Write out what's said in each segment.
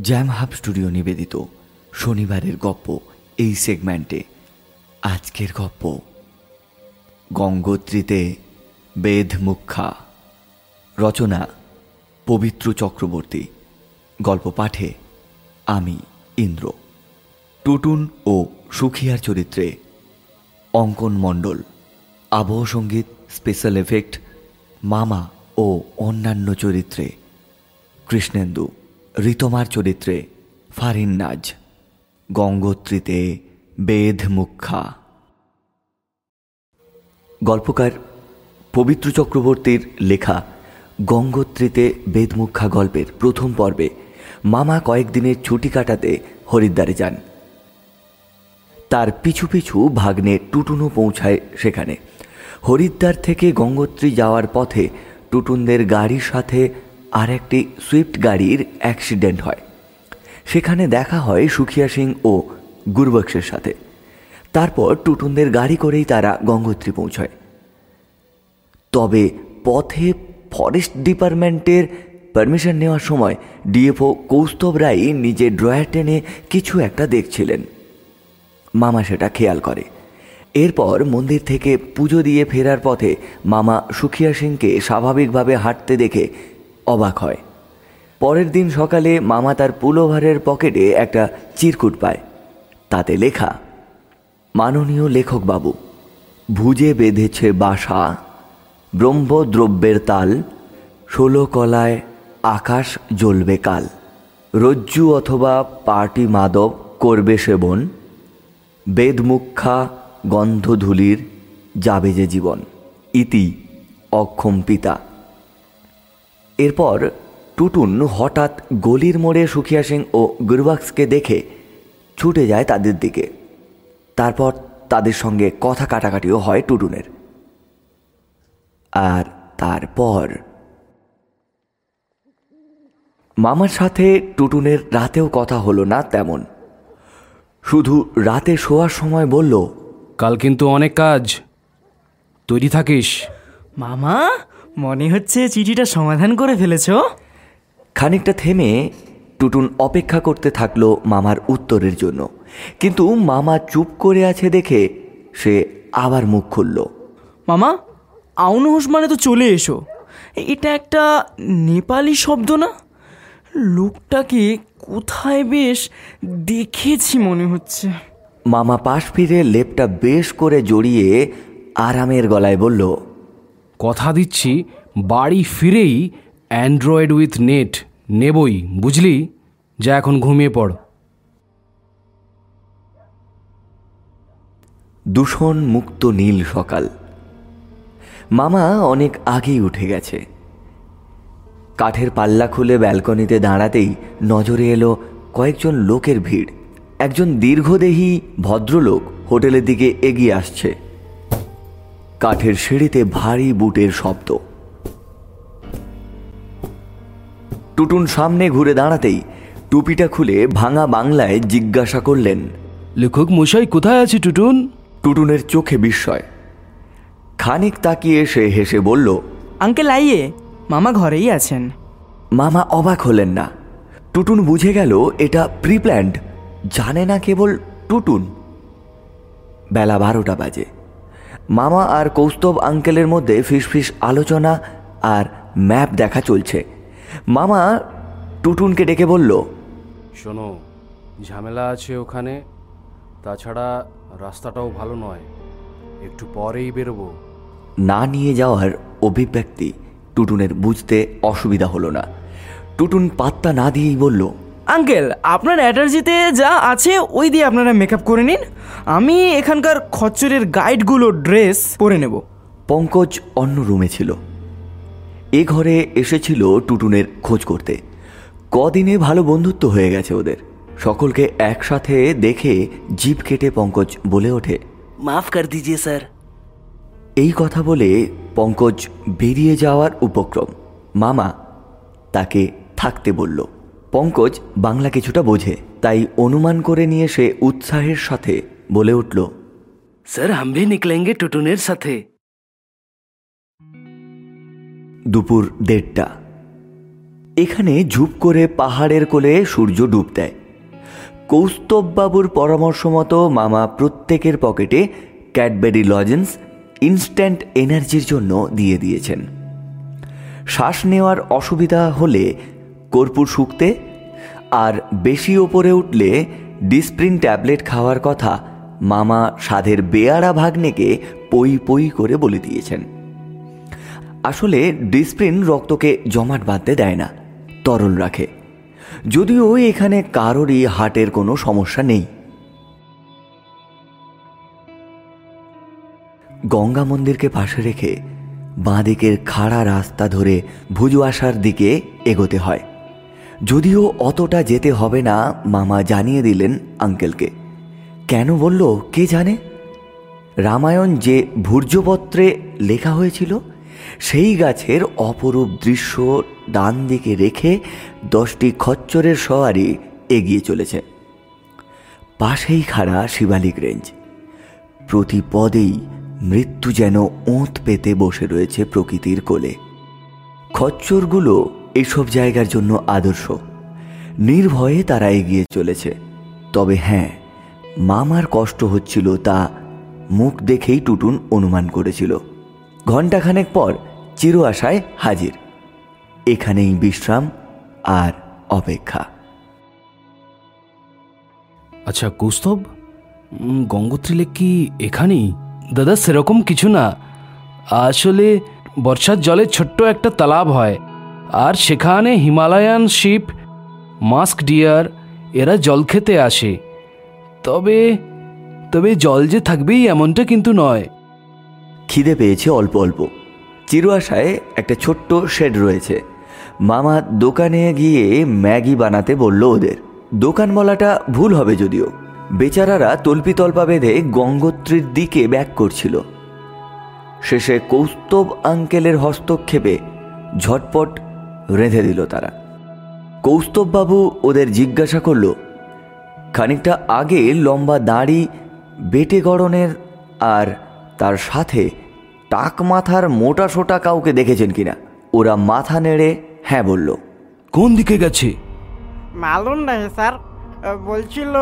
Jam hub studio নিবেদিত। শনিবারের গপ্প এই সেগমেন্টে আজকের গপ্প। গঙ্গোত্রীতে বেদ মুখা রচনা পবিত্র চক্রবর্তী। গল্প পাঠে আমি, ইন্দ্র। টুটুন ও সুখিয়ার চরিত্রে অঙ্কন মণ্ডল। আবহ সংগীত স্পেশাল এফেক্ট মামা ও অন্যান্য চরিত্রে কৃষ্ণেন্দু। ঋতমার চরিত্রে ফারিন নাজ, গঙ্গোত্রীতে বেদ মুখা গল্পকার পবিত্র চক্রবর্তীর লেখা গঙ্গোত্রীতে বেদমুখা গল্পের প্রথম পর্বে মামা কয়েকদিনের ছুটি কাটাতে হরিদ্বারে যান। তার পিছু পিছু ভাগ্নে টুটুনও পৌঁছায় সেখানে। হরিদ্বার থেকে গঙ্গোত্রী যাওয়ার পথে টুটুনদের গাড়ির সাথে আর একটি সুইফট গাড়ির অ্যাক্সিডেন্ট হয়। সেখানে দেখা হয় সুখিয়া সিং ও গুরবক্সের সাথে। তারপর টুটুনদের গাড়ি করেই তারা গঙ্গোত্রী পৌঁছায়। তবে পথে ফরেস্ট ডিপার্টমেন্টের পারমিশন নেওয়ার সময় ডিএফও কৌস্তব রায় নিজের ড্রয়ার টেনে কিছু একটা দেখছিলেন। মামা সেটা খেয়াল করে। এরপর মন্দির থেকে পুজো দিয়ে ফেরার পথে মামা সুখিয়া সিংকে স্বাভাবিকভাবে হাঁটতে দেখে অবাক হয়। পরের দিন সকালে মামা তার পুলোভারের পকেটে একটা চিরকুট পায়। তাতে লেখা, মাননীয় লেখকবাবু, ভুজে বেঁধেছে বাসা, ব্রহ্মদ্রব্যের তাল, ষোলো কলায় আকাশ জ্বলবে কাল, রজ্জু অথবা পার্টি মাদব করবে সেবন বেদমুখা গন্ধধুলির যাবে যে জীবন, ইতি অক্ষম পিতা। এরপর টুটুন হঠাৎ গলির মোড়ে সুখিয়া সিং ও গুরবাক্সকে দেখে ছুটে যায় তাদের দিকে। তারপর তাদের সঙ্গে কথা কাটাকাটিও হয় টুটুনের। আর তারপর মামার সাথে টুটুনের রাতেও কথা হলো না তেমন। শুধু রাতে শোয়ার সময় বলল কাল কিন্তু অনেক কাজ। তৈরি থাকিস। মামা? মনে হচ্ছে চিঠিটা সমাধান করে ফেলেছ। খানিকটা থেমে টুটুন অপেক্ষা করতে থাকল মামার উত্তরের জন্য। কিন্তু মামা চুপ করে আছে দেখে সে আবার মুখ খুলল। মামা আউনহুস মানে তো চলে এসো। এটা একটা নেপালি শব্দ না? লোকটাকে কোথায় বেশ দেখেছি মনে হচ্ছে। মামা পাশ ফিরে লেপটা বেশ করে জড়িয়ে আরামের গলায় বলল কথা দিচ্ছি, বাড়ি ফিরেই অ্যান্ড্রয়েড উইথ নেট নেবই, বুঝলি? যা এখন ঘুমিয়ে পড়। দূষণ মুক্ত নীল সকাল। মামা অনেক আগেই উঠে গেছে। কাঠের পাল্লা খুলে ব্যালকনিতে দাঁড়াতেই নজরে এলো কয়েকজন লোকের ভিড়। একজন দীর্ঘদেহী ভদ্রলোক হোটেলের দিকে এগিয়ে আসছে। কাঠের সিঁড়িতে ভারী বুটের শব্দ। টুটুন সামনে ঘুরে দাঁড়াতেই টুপিটা খুলে ভাঙা বাংলায় জিজ্ঞাসা করলেন লেখক মশাই কোথায় আছে টুটুন? টুটুনের চোখে বিস্ময়। খানিক তাকিয়ে সে হেসে বলল আঙ্কেল আইয়ে মামা ঘরেই আছেন। মামা অবাক হলেন না। টুটুন বুঝে গেল এটা প্রিপ্ল্যান্ড জানে না কেবল টুটুন। বেলা বারোটা বাজে। মামা আর কৌস্তব আঙ্কেলের মধ্যে ফিসফিস আলোচনা আর ম্যাপ দেখা চলছে। মামা টুটুনকে ডেকে বলল শোনো ঝামেলা আছে ওখানে তাছাড়া রাস্তাটাও ভালো নয়। একটু পরেই বেরোবো। না নিয়ে যাওয়ার অভিব্যক্তি টুটুনের বুঝতে অসুবিধা হলো না। টুটুন পাত্তা না দিয়েই বলল আঙ্কেল আপনার অ্যাটার্জিতে যা আছে ওই দিয়ে আপনারা মেকআপ করে নিন। আমি এখানকার খচ্চরের গাইডগুলো ড্রেস পরে নেব। পঙ্কজ অন্য রুমে ছিল। এ ঘরে এসেছিল টুটুনের খোঁজ করতে। কদিনে ভালো বন্ধুত্ব হয়ে গেছে ওদের। সকলকে একসাথে দেখে জিভ কেটে পঙ্কজ বলে ওঠে মাফ কর দিজিয়ে স্যার। এই কথা বলে পঙ্কজ বেরিয়ে যাওয়ার উপক্রম। মামা তাকে থাকতে বলল। পঙ্কজ বাংলা কিছুটা বোঝে তাই অনুমান করে নিয়ে সে উৎসাহের সাথে বলে উঠল স্যার আমি নিকলেঙ্গে টুটুনের সাথে। দুপুর দেড়টা। এখানে ঝুপ করে পাহাড়ের কোলে সূর্য ডুব দেয়। কৌস্তববাবুর পরামর্শ মতো মামা প্রত্যেকের পকেটে ক্যাডবেরি লজেন্স ইনস্ট্যান্ট এনার্জির জন্য দিয়ে দিয়েছেন। শ্বাস নেওয়ার অসুবিধা হলে কর্পূর শুকতে, আর বেশি ওপরে উঠলে ডিসপ্রিন ট্যাবলেট খাওয়ার কথা মামা সাধের বেয়ারা ভাগ্নেকে পই পই করে বলে দিয়েছেন। আসলে ডিসপ্রিন রক্তকে জমাট বাঁধতে দেয় না, তরল রাখে। যদিও এখানে কারোরই হার্টের কোনো সমস্যা নেই। গঙ্গা মন্দিরকে পাশে রেখে বাঁদিকের খাড়া রাস্তা ধরে ভুজু আসার দিকে এগোতে হয়। যদিও অতটা যেতে হবে না, মামা জানিয়ে দিলেন আঙ্কেলকে। কেন বলল, কে জানে? রামায়ণ যে ভূর্যপত্রে লেখা হয়েছিল, সেই গাছের অপরূপ দৃশ্য ডান দিকে রেখে দশটি খচ্চরের সওয়ারি এগিয়ে চলেছে। পাশেই খাড়া শিবালিক রেঞ্জ। প্রতি পদেই মৃত্যু যেন ওঁত পেতে বসে রয়েছে প্রকৃতির কোলে। খচ্চরগুলো এসব জায়গার জন্য আদর্শ। নির্ভয়ে তারা এগিয়ে চলেছে। তবে হ্যাঁ মামার কষ্ট হচ্ছিল তা মুখ দেখেই টুটুন অনুমান করেছিল। ঘণ্টাখানেক পর চির আশায় হাজির। এখানেই বিশ্রাম আর অপেক্ষা। আচ্ছা কৌস্তব গঙ্গোত্রী লেক কি এখানেই? দাদা, সেরকম কিছু না। আসলে বর্ষার জলে ছোট্ট একটা তালাব হয়। আর সেখানে হিমালয়ান শিপ, মাস্ক ডিয়ার, এরা জল খেতে আসে। তবে তবে জল যে থাকবেই এমনটা কিন্তু নয়। খিদে পেয়েছে অল্প অল্প। চিরুয়াশায় একটা ছোট্ট শেড রয়েছে। মামা দোকানে গিয়ে ম্যাগি বানাতে বলল ওদের। দোকান বলাটা ভুল হবে যদিও। বেচারারা তল্পি তল্পা বেঁধে গঙ্গোত্রীর দিকে ব্যাক করছিল। শেষে কৌস্তব আঙ্কেলের হস্তক্ষেপে ঝটপট রেঁধে দিল তারা। কৌস্তববাবু ওদের জিজ্ঞাসা করল খানিকটা আগে লম্বা দাড়ি বেটে গড়নের আর তার সাথে টাক মাথার মোটা সোটা কাউকে দেখেছেন কিনা? ওরা মাথা নেড়ে হ্যাঁ বলল। কোন দিকে গেছে? মালুম নেই স্যার। বলছিল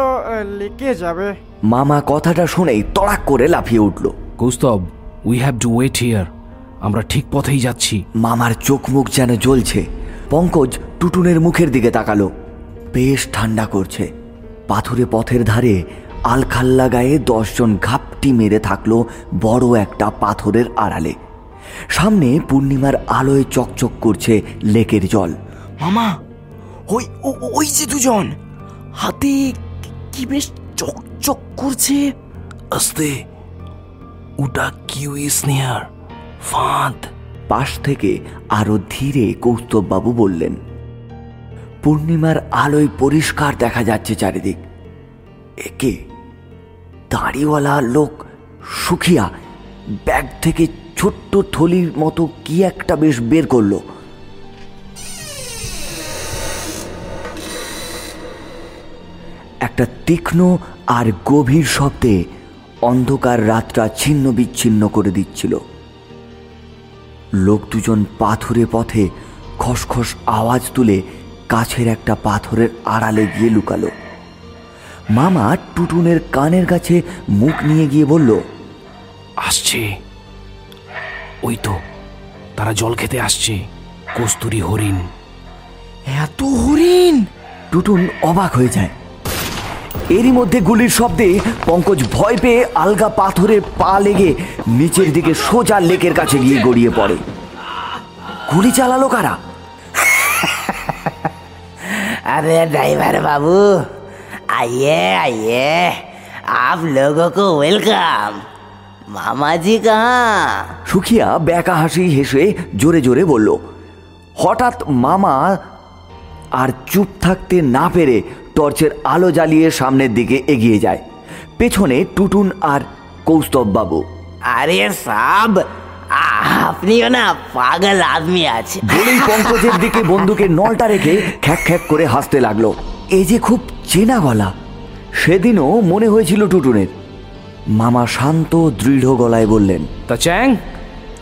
লিখে যাবে। মামা কথাটা শুনেই তড়াক করে লাফিয়ে উঠল। Kaustav we have to wait here আমরা ঠিক পথেই যাচ্ছি। মামার চোখ মুখ যেন জ্বলছে। পঙ্কজ টুটুনের মুখের দিকে তাকালো। বেশ ঠান্ডা করছে। পাথুরে পথের ধারে আলখাল্লা গায়ে দশজন ঘাপটি মেরে থাকল বড় একটা পাথরের আড়ালে। সামনে পূর্ণিমার আলোয় চকচক করছে লেকের জল। মামা ওই ওই যে দুজন। হাতে কি বেশ চকচক করছে। আস্তে ওটা কিউ স্নেহার। ফাঁদ। পাশ থেকে আরও ধীরে কৌস্তববাবু বললেন, পূর্ণিমার আলোয় পরিষ্কার দেখা যাচ্ছে চারিদিক। একে দাড়িওয়ালা লোক সুখিয়া ব্যাগ থেকে ছোট্ট থলির মতো কি একটা বেশ বের করল। একটা তীক্ষ্ণ আর গভীর শব্দে অন্ধকার রাতটা ছিন্ন বিচ্ছিন্ন করে দিচ্ছিল। লোক দুজন পাথুরে পথে খসখস আওয়াজ তুলে কাছের একটা পাথরের আড়ালে গিয়ে লুকালো। মামা টুটুনের কানের কাছে মুখ নিয়ে গিয়ে বলল আসছে। ওই তো তারা জল খেতে আসছে। কস্তুরি হরিণ। এত হরিণ! টুটুন অবাক হয়ে যায়। এরই মধ্যে গুলির শব্দে পঙ্কজ ভয় পেয়ে আলগা পাথরে পা লেগে নিচের দিকে সোজা লেকের কাছে গিয়ে গড়িয়ে পড়ে গুলি চালালো কারা अरे ड्राइवर बाबू आइए आइए आप लोगों को वेलकम मामा जी कहाँ সুখিয়া ব্যাকা হাসি হেসে জোরে জোরে বলল হঠাৎ মামা আর চুপ থাকতে না পেরে টর্চের আলো জ্বালিয়ে সামনের দিকে এগিয়ে যায়। পেছনে টুটুন আর কৌস্তব বাবু আরে সাব আপনিও না পাগল আদমি আছে বলেই পঙ্কজের দিকে বন্দুকের নলটা রেখে খ্যাক খ্যাক করে হাসতে লাগল। এ যে খুব চেনা গলা। সেদিনও মনে হয়েছিল টুটুনের। মামা শান্ত দৃঢ় গলায় বললেন তা চ্যাং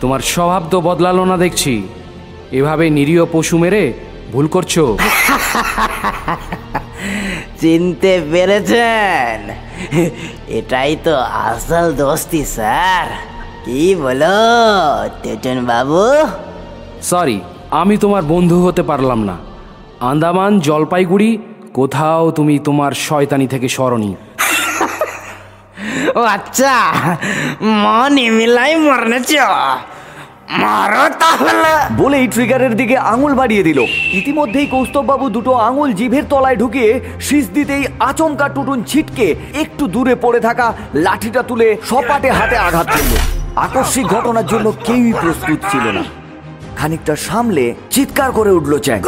তোমার স্বভাব তো বদলালো না দেখছি। এভাবে নিরীহ পশু মেরে ভুল করছ? চিনতে পেরেছেন? এটাই তো আসল দোস্তি স্যার। কি বলো টেটন বাবু? সরি আমি তোমার বন্ধু হতে পারলাম না। আন্দামান জলপাইগুড়ি কোথাও তুমি তোমার শয়তানি থেকে সরনি। ও আচ্ছা মন মিলাই মরনেছ মারো তাহলে। ট্রিগারের দিকে আঙুল বাড়িয়ে দিল। ইতিমধ্যেই কৌস্তববাবু দুটো আঙুল জিভের তলায় ঢুকিয়ে শীষ দিতেই আচমকা টুটুন ছিটকে একটু দূরে পড়ে থাকা লাঠিটা তুলে সপাটে হাতে আঘাত করল। আকস্মিক ঘটনার জন্য কেউই প্রস্তুত ছিল না। খানিকটা সামলে চিৎকার করে উঠল চ্যাং।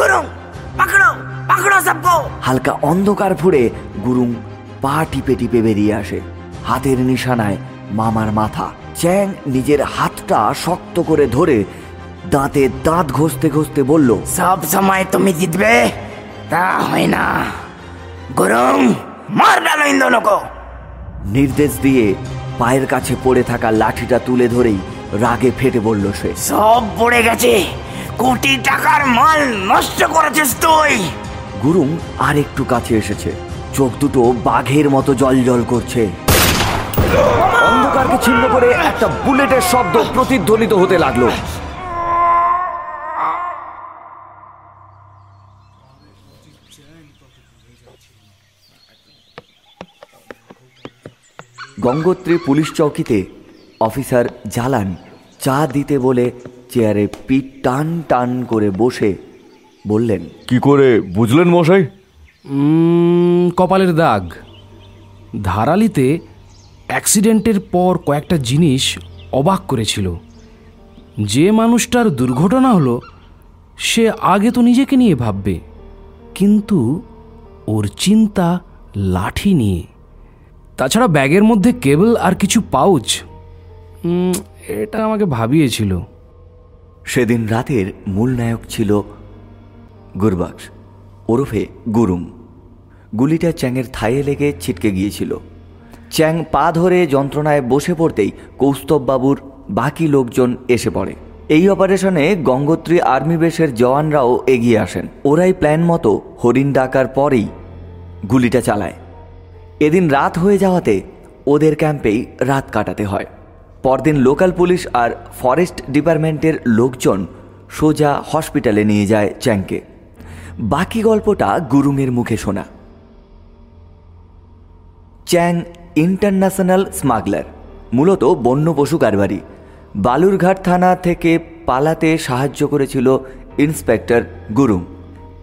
হালকা অন্ধকার ফুড়ে গুরুং পা টিপে টিপে বেরিয়ে আসে। হাতের নিশানায় মামার মাথা। চ্যাং নিজের হাতটা শক্ত করে ধরে দাঁতে দাঁত ঘষতে ঘষতে বলল সব সময় তুমি জিতবে তা হয় না। গরম মার ডালো ইন দোনো নির্দেশ দিয়ে পায়ের কাছে পড়ে থাকা লাঠিটা তুলে ধরেই রাগে ফেটে বলল সে সব পড়ে গেছে কোটি টাকার মাল নষ্ট করেছিস তুই। গুরুং আর একটু কাছে এসেছে চোখ দুটো বাঘের মতো জল জল করছে। অন্ধকারকে ছিন্ন করে একটা বুলেটের শব্দ প্রতিধ্বনিত হতে লাগল। গঙ্গোত্রী পুলিশ চৌকিতে অফিসার জালান চা দিতে বলে চেয়ারে পিঠ টান টান করে বসে বললেন কি করে বুঝলেন মশাই? উম, কপালের দাগ। ধারালিতে অ্যাক্সিডেন্টের পর কয়েকটা জিনিস অবাক করেছিল। যে মানুষটার দুর্ঘটনা হলো, সে আগে তো নিজেকে নিয়ে ভাববে, কিন্তু ওর চিন্তা লাঠি নিয়ে। তাছাড়া ব্যাগের মধ্যে কেবল আর কিছু পাউচ এটা আমাকে ভাবিয়েছিল। সেদিন রাতের মূল নায়ক ছিল গুরবাক্স, ওরফে গুরুং গুলিটা চ্যাংয়ের থায়ে লেগে ছিটকে গিয়েছিল। চ্যাং পা ধরে যন্ত্রণায় বসে পড়তেই কৌস্তববাবুর বাকি লোকজন এসে পড়ে। এই অপারেশনে গঙ্গোত্রী আর্মি বেসের জওয়ানরাও এগিয়ে আসেন। ওরাই প্ল্যান মতো হরিণ ডাকার পরেই গুলিটা চালায়। এদিন রাত হয়ে যাওয়াতে ওদের ক্যাম্পেই রাত কাটাতে হয়। পরদিন লোকাল পুলিশ আর ফরেস্ট ডিপার্টমেন্টের লোকজন সোজা হসপিটালে নিয়ে যায় চ্যাংকে। বাকি গল্পটা গুরুংয়ের মুখে শোনা। চ্যাং ইন্টারন্যাশনাল স্মাগলার, মূলত বন্য পশু কারবারি। বালুরঘাট থানা থেকে পালাতে সাহায্য করেছিল ইন্সপেক্টর গুরুং।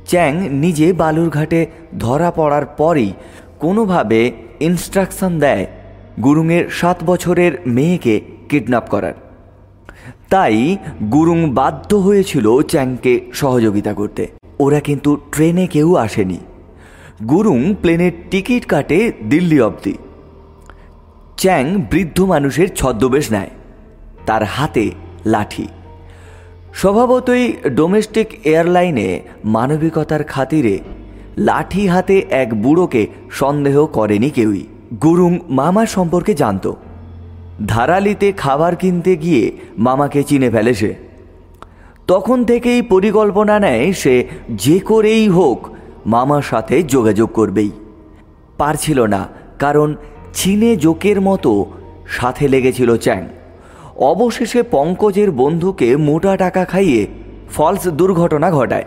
চ্যাং নিজে বালুরঘাটে ধরা পড়ার পরই কোনোভাবে ইনস্ট্রাকশন দেয় গুরুংয়ের সাত বছরের মেয়েকে কিডন্যাপ করার। তাই গুরুং বাধ্য হয়েছিল চ্যাংকে সহযোগিতা করতে। ওরা কিন্তু ট্রেনে কেউ আসেনি। গুরুং প্লেনের টিকিট কাটে দিল্লি অবধি। চ্যাং বৃদ্ধ মানুষের ছদ্মবেশ নেয়। তার হাতে লাঠি। স্বভাবতই ডোমেস্টিক এয়ারলাইনে মানবিকতার খাতিরে লাঠি হাতে এক বুড়োকে সন্দেহ করেনি কেউই। গুরুং মামা সম্পর্কে জানত। ধারালিতে খাবার কিনতে গিয়ে মামাকে চিনে ফেলে সে। তখন থেকেই পরিকল্পনা নেয় সে যে করেই হোক মামার সাথে যোগাযোগ করবেই। পারছিল না, কারণ চীনে জোকের মতো সাথে লেগেছিল চ্যাং। অবশেষে পঙ্কজের বন্ধুকে মোটা টাকা খাইয়ে ফলস দুর্ঘটনা ঘটায়।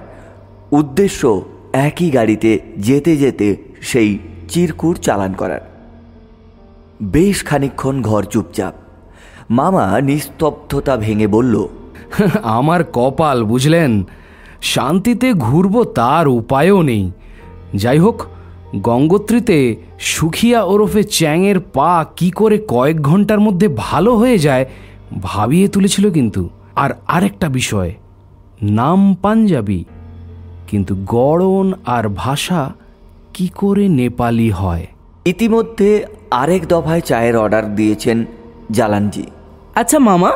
উদ্দেশ্য একই গাড়িতে যেতে যেতে সেই চিরকুর চালান করার। বেশ খানিক্ষণ ঘর চুপচাপ। মামা নিস্তব্ধতা ভেঙে বলল, আমার কপাল, বুঝলেন? শান্তিতে ঘুরবো তার উপায়ও নেই। যাই হোক গঙ্গোত্রীতে সুখিয়া ওরফে চ্যাংয়ের পা কি করে কয়েক ঘণ্টার মধ্যে ভালো হয়ে যায় ভাবিয়ে তুলেছিল কিন্তু। আর আরেকটা বিষয় নাম পাঞ্জাবি কিন্তু গড়ন আর ভাষা কি করে নেপালি হয়? ইতিমধ্যে আরেক দফায় চায়ের অর্ডার দিয়েছেন জালানজি আচ্ছা মামা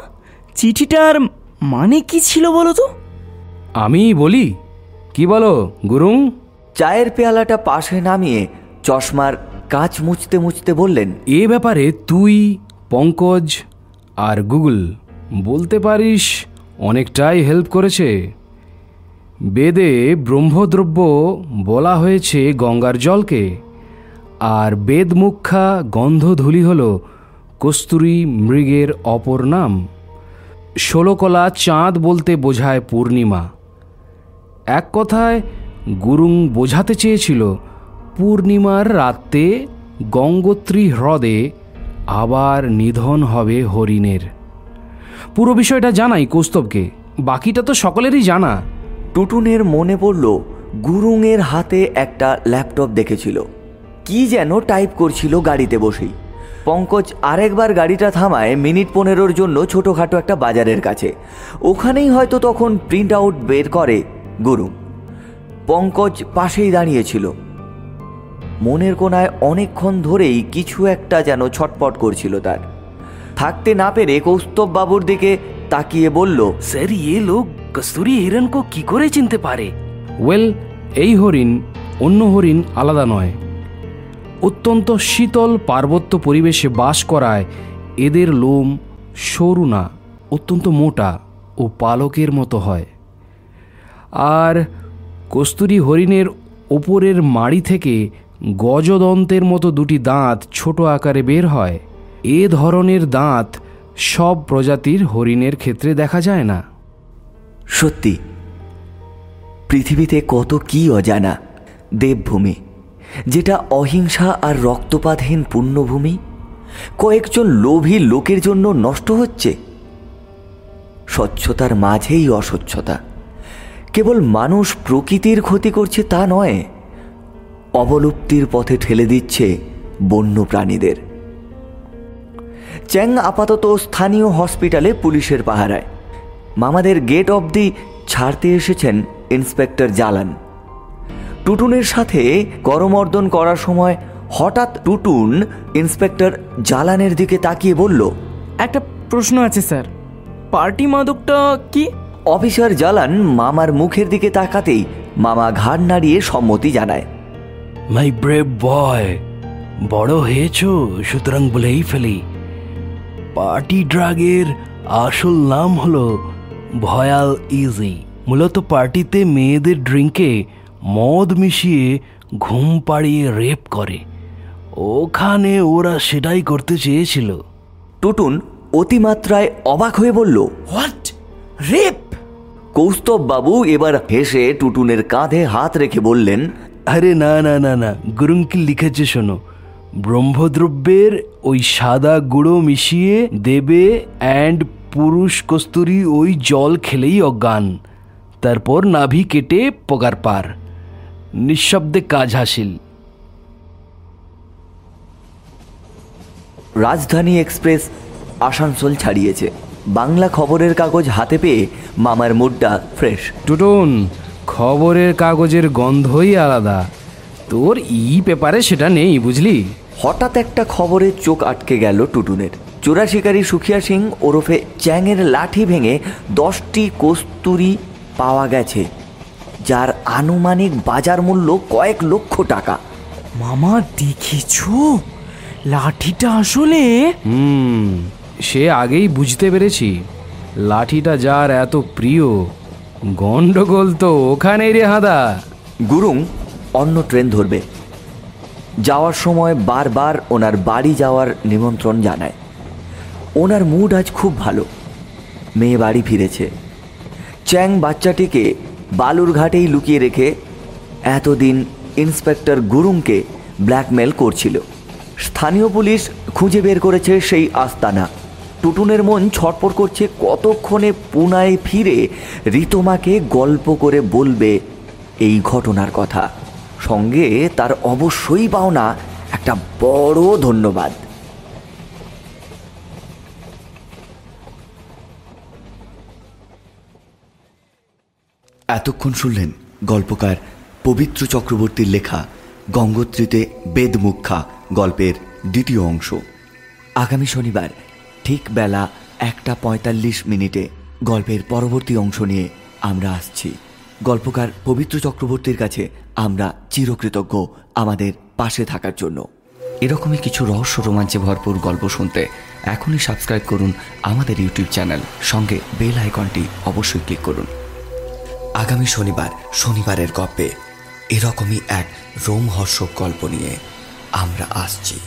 চিঠিটার মানে কি ছিল বলো তো? আমি বলি কি বলো গুরুং? চায়ের পেয়ালাটা পাশে নামিয়ে চশমার কাঁচ মুছতে মুছতে বললেন, এ ব্যাপারে তুই, পঙ্কজ আর গুগল বলতে পারিস অনেকটাই হেল্প করেছে। বেদে ব্রহ্মদ্রব্য বলা হয়েছে গঙ্গার জলকে, আর বেদমুখা গন্ধধূলি হল কস্তুরী মৃগের অপর নাম। ষোলকলা চাঁদ বলতে বোঝায় পূর্ণিমা। এক কথায় গুরুং বোঝাতে চেয়েছিল, পূর্ণিমার রাতে গঙ্গোত্রী হ্রদে আবার নিধন হবে হরিণের। পুরো বিষয়টা জানাই কৌস্তবকে, বাকিটা তো সকলেরই জানা। টুটুনের মনে পড়ল, গুরুংয়ের হাতে একটা ল্যাপটপ দেখেছিল। কি যেন টাইপ করছিল গাড়িতে বসেই। পঙ্কজ আরেকবার গাড়িটা থামায় মিনিট পনেরোর জন্য ছোটোখাটো একটা বাজারের কাছে। ওখানেই হয়তো তখন প্রিন্ট আউট বের করে গুরুং। পঙ্কজ পাশেই দাঁড়িয়েছিল। মনের কোনায় অনেকক্ষণ ধরেই কিছু একটা যেন ছটপট করছিল তার। থাকতে না পেরে কৌস্তব বাবুর দিকে তাকিয়ে বলল স্যার এ লোক কস্তুরি হিরণকো কি করে চিনতে পারে? ওয়েল এই হরিণ অন্য হরিণ আলাদা নয়। অত্যন্ত শীতল পার্বত্য পরিবেশে বাস করায় এদের লোম সরু না অত্যন্ত মোটা ও পালকের মতো হয়। আর কস্তুরী হরিণের ওপরের মাড়ি থেকে গজদন্তের মতো দুটি দাঁত ছোট আকারে বের হয়। এ ধরনের দাঁত সব প্রজাতির হরিণের ক্ষেত্রে দেখা যায় না। সত্যি, পৃথিবীতে কত কি অজানা দেবভূমি, যেটা অহিংসা আর রক্তপাতহীন পুণ্যভূমি কয়েকজন লোভী লোকের জন্য নষ্ট হচ্ছে? স্বচ্ছতার মাঝেই অস্বচ্ছতা। কেবল মানুষ প্রকৃতির ক্ষতি করছে তা নয়, অবলুপ্তির পথে ঠেলে দিচ্ছে বন্য প্রাণীদের চ্যাং আপাতত স্থানীয় হসপিটালে পুলিশের পাহারায়। মামাদের গেট অবধি ছাড়তে এসেছেন ইন্সপেক্টর জালান। টুটুনের সাথে করমর্দন করার সময় হঠাৎ টুটুন ইন্সপেক্টর জালানের দিকে তাকিয়ে বলল, একটা প্রশ্ন আছে স্যার। পার্টি মাদকটা কি? অফিসার জালান মামার মুখের দিকে তাকাতেই মামা ঘাড় নাড়িয়ে সম্মতি জানায়। মাই ব্রেভ বয় বড় হয়েছো সুতরাং বলেই ফেলি। পার্টি ড্রাগের আসল নাম হলো ভয়াল ইজি। মূলত পার্টিতে মেয়েদের ড্রিঙ্কে মদ মিশিয়ে ঘুম পাড়িয়ে রেপ করে। ওখানে ওরা সেটাই করতে চেয়েছিল। টুটুন অতিমাত্রায় অবাক হয়ে বলল হোয়াট রেপ কৌস্তব বাবু এবার হেসে টুটুনের কাঁধে হাত রেখে বললেন আরে না না না না গুরুঙ্কি লিখেছে শোনো। ব্রহ্মদ্রব্যের ওই সাদা গুঁড়ো মিশিয়ে দেবে অ্যান্ড পুরুষ কস্তুরি ওই জল খেলেই অজ্ঞান। তারপর নাভি কেটে পগার পার। নিঃশব্দে কাজ হাসিল। রাজধানী এক্সপ্রেস আসানসোল ছাড়িয়েছে। বাংলা খবরের কাগজ হাতে পেয়ে মামার মুডটা ফ্রেশ। টুটুন খবরের কাগজের গন্ধই আলাদা। তোর ই পেপারে সেটা নেই বুঝলি? হঠাৎ একটা খবরে চোখ আটকে গেল টুটুনের। চোরা শিকারী সুখিয়া সিং ওরফে চ্যাংয়ের লাঠি ভেঙে দশটি কস্তুরি পাওয়া গেছে যার আনুমানিক বাজার মূল্য কয়েক লক্ষ টাকা। মামা দেখেছ? লাঠিটা আসলে হুম। সে আগেই বুঝতে পেরেছি। লাঠিটা যার এত প্রিয়, গন্ডগোল তো ওখানেই রে হাদা। গুরুং অন্য ট্রেন ধরবে। যাওয়ার সময় বারবার ওনার বাড়ি যাওয়ার নিমন্ত্রণ জানায়। ওনার মুড আজ খুব ভালো। মেয়ে বাড়ি ফিরেছে। চ্যাং বাচ্চাটিকে বালুর ঘাটেই লুকিয়ে রেখে এতদিন ইন্সপেক্টর গুরুংকে ব্ল্যাকমেল করছিল। স্থানীয় পুলিশ খুঁজে বের করেছে সেই আস্তানা। টুটুনের মন ছটপট করছে কতক্ষণে পুনায় ফিরে রিতমাকে গল্প করে বলবে এই ঘটনার কথা। সঙ্গে তার অবশ্যই পাওনা একটা বড় ধন্যবাদ। এতক্ষণ শুনলেন গল্পকার পবিত্র চক্রবর্তীর লেখা গঙ্গোত্রীতে বেদমুখা গল্পের দ্বিতীয় অংশ। আগামী শনিবার ঠিক বেলা একটা পঁয়তাল্লিশ মিনিটে গল্পের পরবর্তী অংশ নিয়ে আমরা আসছি। গল্পকার পবিত্র চক্রবর্তীর কাছে আমরা চিরকৃতজ্ঞ আমাদের পাশে থাকার জন্য। এরকমই কিছু রহস্য রোমাঞ্চে ভরপুর গল্প শুনতে এখনই সাবস্ক্রাইব করুন আমাদের ইউটিউব চ্যানেল। সঙ্গে বেল আইকনটি অবশ্যই ক্লিক করুন। আগামী শনিবার শনিবারের গল্পে এরকমই এক রোমহর্ষক গল্প নিয়ে আমরা আসছি।